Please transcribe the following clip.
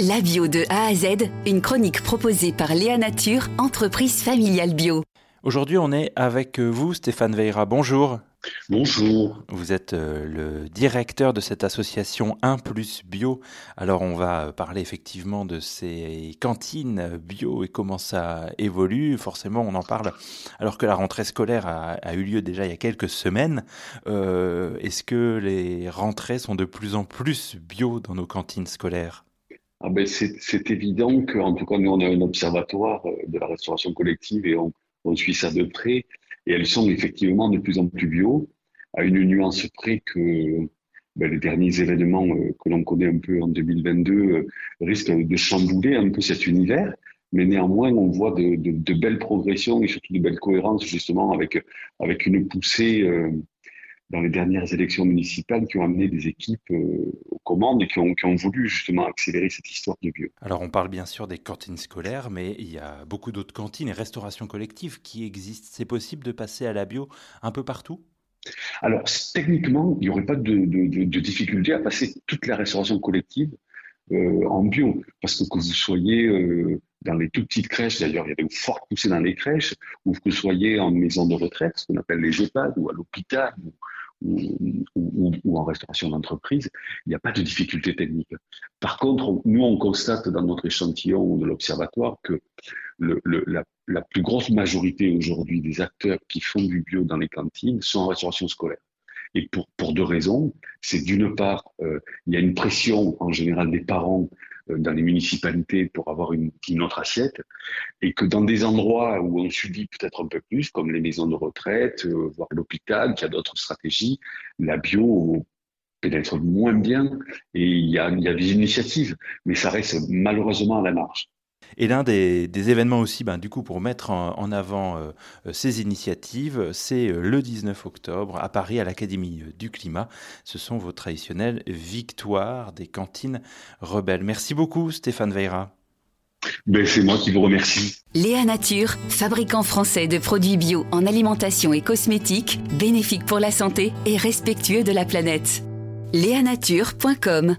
La bio de A à Z, une chronique proposée par Léa Nature, entreprise familiale bio. Aujourd'hui, on est avec vous, Stéphane Veira. Bonjour. Bonjour. Vous êtes euh, le directeur de cette association 1 plus bio. Alors on va parler effectivement de ces cantines bio et comment ça évolue. Forcément on en parle alors que la rentrée scolaire a, eu lieu déjà il y a quelques semaines. Euh, est-ce que les rentrées sont de plus en plus bio dans nos cantines scolaires? Ah ben c'est évident qu'en tout cas, nous, on a un observatoire euh, de la restauration collective et on, on, suit ça de près. Et elles sont effectivement de plus en plus bio, à une nuance près que ben, les derniers événements euh, que l'on connaît un peu en 2022 euh, risquent de chambouler un peu cet univers. Mais néanmoins, on voit de, de, de, belles progressions et surtout de belles cohérences justement avec, avec une poussée dans les dernières élections municipales qui ont amené des équipes euh, aux commandes et qui ont, qui ont, voulu justement accélérer cette histoire de bio. Alors on parle bien sûr des cantines scolaires, mais il y a beaucoup d'autres cantines et restaurations collectives qui existent. C'est possible de passer à la bio un peu partout? Alors techniquement, il n'y aurait pas de, de, de, difficulté à passer toute la restauration collective euh, en bio, parce que que vous soyez euh, dans les toutes petites crèches, d'ailleurs il y a des fortes poussées dans les crèches, ou que vous soyez en maison de retraite, ce qu'on appelle les EHPAD, ou à l'hôpital, ou, en restauration d'entreprise, il n'y a pas de difficulté technique. Par contre, nous, on constate dans notre échantillon de l'observatoire que la, plus grosse majorité aujourd'hui des acteurs qui font du bio dans les cantines sont en restauration scolaire. Et pour, pour deux raisons. C'est d'une part, euh, il y a une pression en général des parents dans les municipalités pour avoir une, autre assiette, et que dans des endroits où on subit peut-être un peu plus, comme les maisons de retraite, euh, voire l'hôpital, qui a d'autres stratégies, la bio pénètre moins bien, et il y a des initiatives, mais ça reste malheureusement à la marge. Et l'un des, des, événements aussi, ben, du coup, pour mettre en, en avant euh, ces initiatives, c'est euh, le 19 octobre à Paris, à l'Académie du Climat. Ce sont vos traditionnelles victoires des cantines rebelles. Merci beaucoup, Stéphane Veira. Ben, c'est moi qui vous remercie. Léa Nature, fabricant français de produits bio en alimentation et cosmétiques, bénéfiques pour la santé et respectueux de la planète. Léanature.com